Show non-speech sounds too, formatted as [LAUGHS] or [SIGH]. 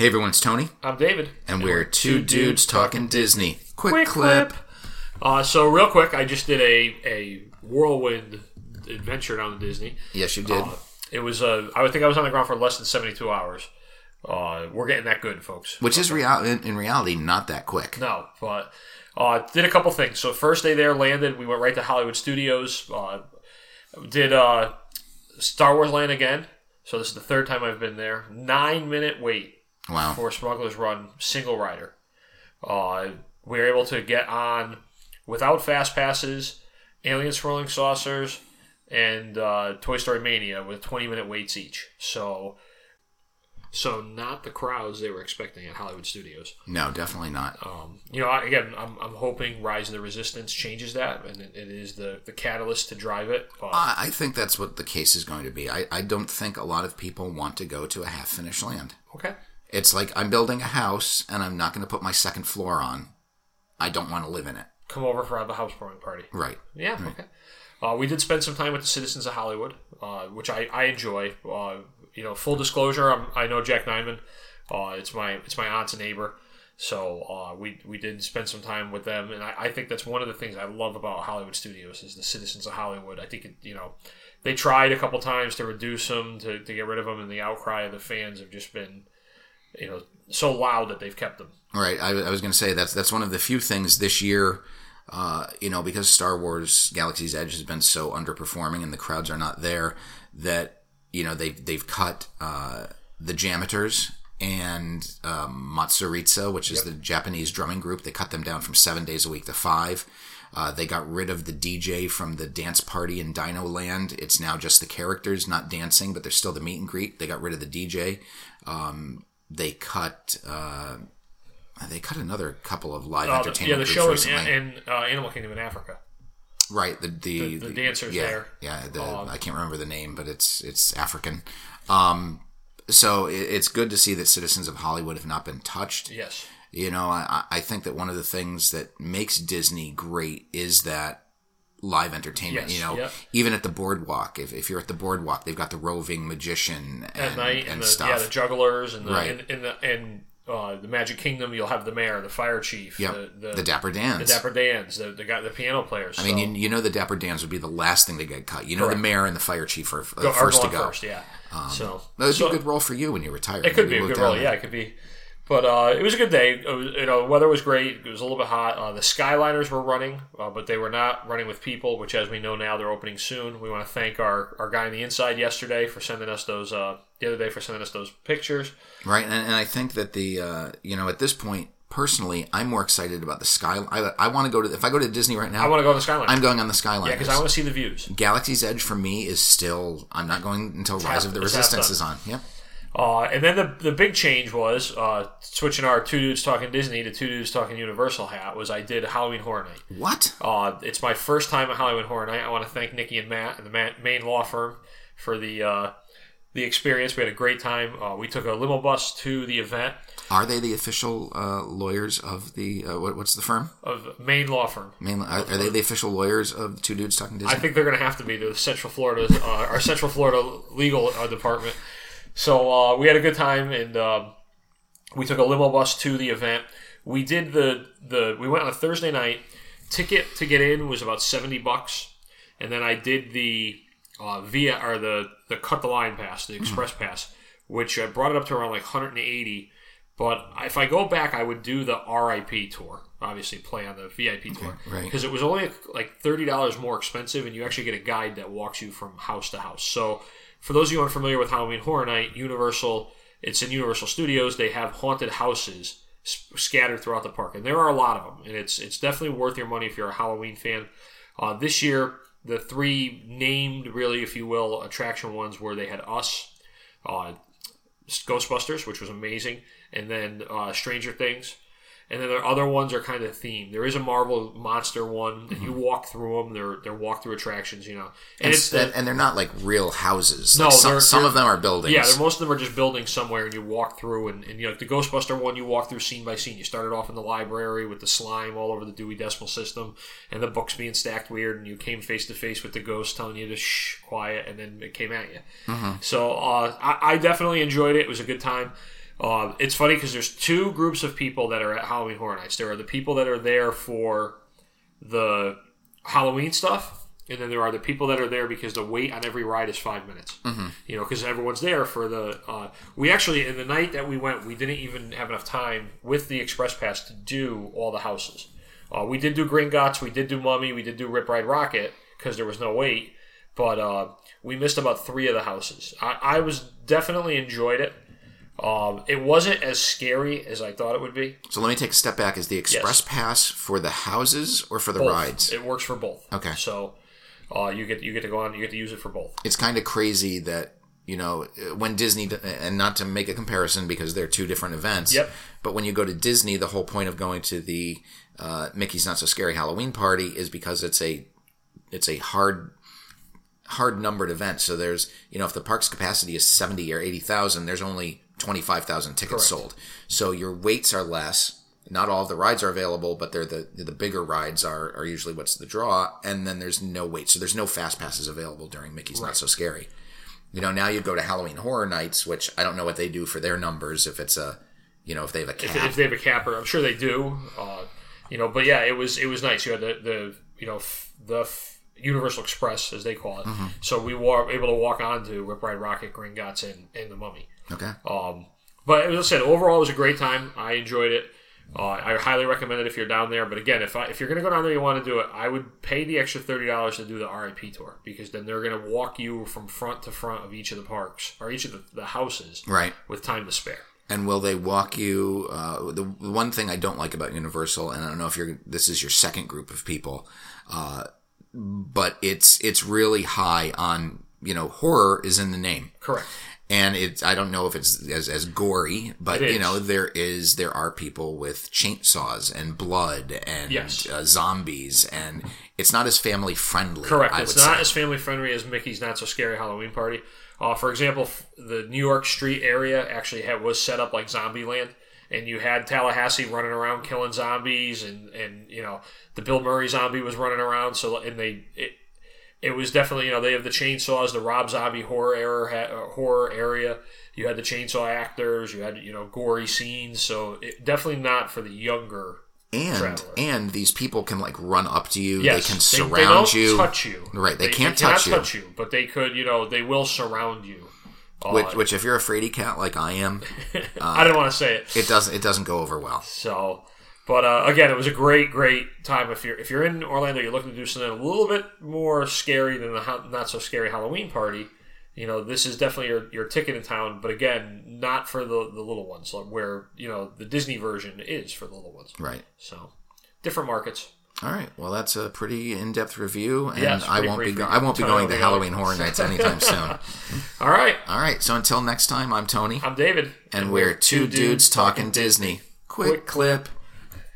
Hey everyone, it's Tony, I'm David, and we're two dudes talking Disney. Quick, clip. Uh, so real quick, I just did a a whirlwind adventure down to Disney. Yes, you did. Uh, it was uh, I would think I was on the ground for less than 72 hours. Uh, we're getting that good, folks. Which is real in, in reality not that quick. No, but uh, did a couple things. So first day there, landed. We went right to Hollywood Studios. Uh, did uh, Star Wars Land again. So this is the third time I've been there. Nine minute wait Wow. for Smuggler's Run single rider. Uh, we were able to get on without fast passes, Alien Swirling Saucers, and uh, Toy Story Mania with 20 minute waits each. So, so not the crowds they were expecting at Hollywood Studios. No, definitely not. Um, you know, I- again, I'm, I'm hoping Rise of the Resistance changes that, and it, it is the, the catalyst to drive it. But I, I think that's what the case is going to be. I, I don't think a lot of people want to go to a half finished land. okay, It's like I'm building a house and I'm not going to put my second floor on. I don't want to live in it. come over for the housewarming party. Right. Yeah, okay. Uh, we did spend some time with the citizens of Hollywood, uh, which I, I enjoy. Uh, you know, full disclosure, I'm, I know Jack Nyman. Uh, it's my it's my aunt's neighbor, so uh, we we did spend some time with them, and I, I think that's one of the things I love about Hollywood Studios is the citizens of Hollywood. I think it, you know they tried a couple times to reduce them to, to get rid of them, and the outcry of the fans have just been you know so loud that they've kept them. Right. I, I was going to say that's that's one of the few things this year, uh, you know, because Star Wars Galaxy's Edge has been so underperforming and the crowds are not there, that you know they've they've cut uh, the JAMMitors and um, Matsuriza, which is the Japanese drumming group. They cut them down from seven days a week to five. Uh, they got rid of the DJ from the dance party in Dino Land. It's now just the characters, not dancing, but there's still the meet and greet. They got rid of the DJ. Um, they cut. Uh, they cut another couple of live Uh, entertainment yeah, the show in, recently. in uh, Animal Kingdom in Africa. right, the the, the dancers yeah, there. Yeah, the, Um, I can't remember the name, but it's it's African. Um, so it, it's good to see that citizens of Hollywood have not been touched. Yes. You know, I, I think that one of the things that makes Disney great is that live entertainment. Yes, you know, yep. even at the boardwalk, if, if you're at the boardwalk, they've got the roving magician and, at night and and, the, stuff. yeah, the jugglers and the Right. in, in the and uh, the Magic Kingdom, you'll have the mayor, the fire chief, Yep. the, the, the Dapper Dans. the Dapper Dans, the, the guy, the piano players. I mean, you, you know the Dapper Dans would be the last thing to get cut. You know the mayor and the fire chief are, are go, first are to go. first, yeah. so That would so be a good role for you when you retire. it could Maybe be a good role, there. yeah, it could be. But uh, it was a good day. It was, you know, weather was great. It was a little bit hot. Uh, the Skyliners were running, uh, but they were not running with people, which, as we know now, they're opening soon. We want to thank our, our guy on the inside yesterday for sending us those. Uh, the other day for sending us those pictures. Right, and, and I think that the uh, you know at this point, personally, I'm more excited about the sky. I, I want to go to if I go to Disney right now, I want to go on the Skyliner. I'm going on the Skyliner. yeah, because I want to see the views. Galaxy's Edge for me is still. I'm not going until Rise of the Resistance is on. Yep. Uh, and then the the big change was uh, switching our two dudes talking Disney to two dudes talking Universal hat. Was I did Halloween Horror Night. What? Uh, it's my first time at Halloween Horror Night. I want to thank Nikki and Matt and the main law firm for the uh, the experience. We had a great time. Uh, we took a limo bus to the event Are they the official uh, lawyers of the uh, what, what's the firm? of main law firm. Mainly, are, are they the official lawyers of Two Dudes Talking Disney? I think they're going to have to be the Central Florida, uh, our Central Florida legal uh, department. So uh, we had a good time, and um we took a limo bus to the event. We did the the we went on a Thursday night. Ticket to get in was about seventy bucks, and then I did the uh, via or the the cut the line pass, the express pass, which I brought it up to around like hundred and eighty. But if I go back, I would do the RIP tour. Obviously, play on the VIP tour right. because it was only like thirty dollars more expensive, and you actually get a guide that walks you from house to house. So, for those of you unfamiliar with Halloween Horror Night, Universal, it's in Universal Studios. They have haunted houses scattered throughout the park, and there are a lot of them, and it's it's definitely worth your money if you're a Halloween fan. Uh, this year, the three named, really, if you will, attraction ones were they had us, uh, Ghostbusters, which was amazing, and then uh, Stranger Things. And then there are other ones are kind of themed. There is a Marvel monster one, and you walk through them. They're they're walk-through attractions, you know. And, and, it's the, and, they're not like real houses. No, Like, some, they're- some they're- of them are buildings. yeah, most of them are just buildings somewhere, and you walk through. And, and you know, the Ghostbuster one, you walk through scene by scene. You started off in the library with the slime all over the Dewey Decimal System, and the books being stacked weird, and you came face to face with the ghost telling you to shh, quiet, and then it came at you. So uh, I, I definitely enjoyed it. It was a good time. Uh, it's funny because there's two groups of people that are at Halloween Horror Nights. There are the people that are there for the Halloween stuff, and then there are the people that are there because the wait on every ride is five minutes. Mm-hmm. You know, because everyone's there for the. Uh, we actually, in the night that we went, we didn't even have enough time with the express pass to do all the houses. Uh, we did do Gringotts, we did do Mummy, we did do Rip Ride Rockit because there was no wait, but uh, we missed about three of the houses. I, I was definitely enjoyed it. Um, it wasn't as scary as I thought it would be. So let me take a step back. Is the express Yes. pass for the houses or for the Both. rides? It works for both. Okay. So uh, you get you get to go on, you get to use it for both. it's kind of crazy that you know when Disney and not to make a comparison because they're two different events. Yep. But when you go to Disney, the whole point of going to the uh, Mickey's Not So Scary Halloween Party is because it's a it's a hard hard numbered event. So there's you know if the park's capacity is seventy or eighty thousand, there's only twenty five thousand tickets Correct. sold. So your waits are less. Not all of the rides are available, but they're the the bigger rides are, are usually what's the draw. And then there's no wait, so there's no fast passes available during Mickey's Not So Scary. You know, now you go to Halloween Horror Nights, which I don't know what they do for their numbers. If it's a, you know, if they have a If, cap. if they have a capper, I'm sure they do. Uh, you know, but yeah, it was it was nice. You had the, the you know f- the f- Universal Express as they call it. Mm-hmm. So we were able to walk on to Rip Ride Rockit, Gringotts, and and the Mummy. Okay. Um, but as I said, overall, it was a great time. I enjoyed it. Uh, I highly recommend it if you're down there. But again, if I, if you're going to go down there, you want to do it. I would pay the extra thirty dollars to do the RIP tour because then they're going to walk you from front to front of each of the parks or each of the, the houses Right. with time to spare. And will they walk you? Uh, the one thing I don't like about Universal, and I don't know if you're this is your second group of people, uh, but it's it's really high on you know horror is in the name, Correct. And it's I don't know if it's as as gory, but you know there is there are people with chainsaws and blood and Yes. uh, zombies, and it's not as family friendly. Correct. I it's not say. as family friendly as Mickey's Not So Scary Halloween Party. Uh, for example, f- the New York Street area actually had, was set up like Zombieland, and you had Tallahassee running around killing zombies, and and you know the Bill Murray zombie was running around. So and they it, it was definitely you know they have the chainsaws, the Rob Zombie horror era, uh, horror area. You had the chainsaw actors, you had you know gory scenes. So it, definitely not for the younger. and traveler. and these people can like run up to you. Yes, they can surround they don't you. touch you. Right, they can't cannot touch you. touch you, but they could. You know, they will surround you. Uh, which, which if you're a fraidy cat like I am, [LAUGHS] I don't want to say it. it doesn't it doesn't go over well. So, but uh, again, it was a great, great time. If you're if you're in Orlando, you're looking to do something a little bit more scary than the ha- not so scary Halloween party. You know, this is definitely your, your ticket in town, but again, not for the, the little ones, where you know the Disney version is for the little ones. Right. So, different markets. All right. Well, that's a pretty in-depth review, and Yes, I won't be go- I won't be going to Halloween. Horror Nights anytime soon. [LAUGHS] All right, All right. So until next time, I'm Tony, I'm David, and we're two dudes talking Disney. Quick clip.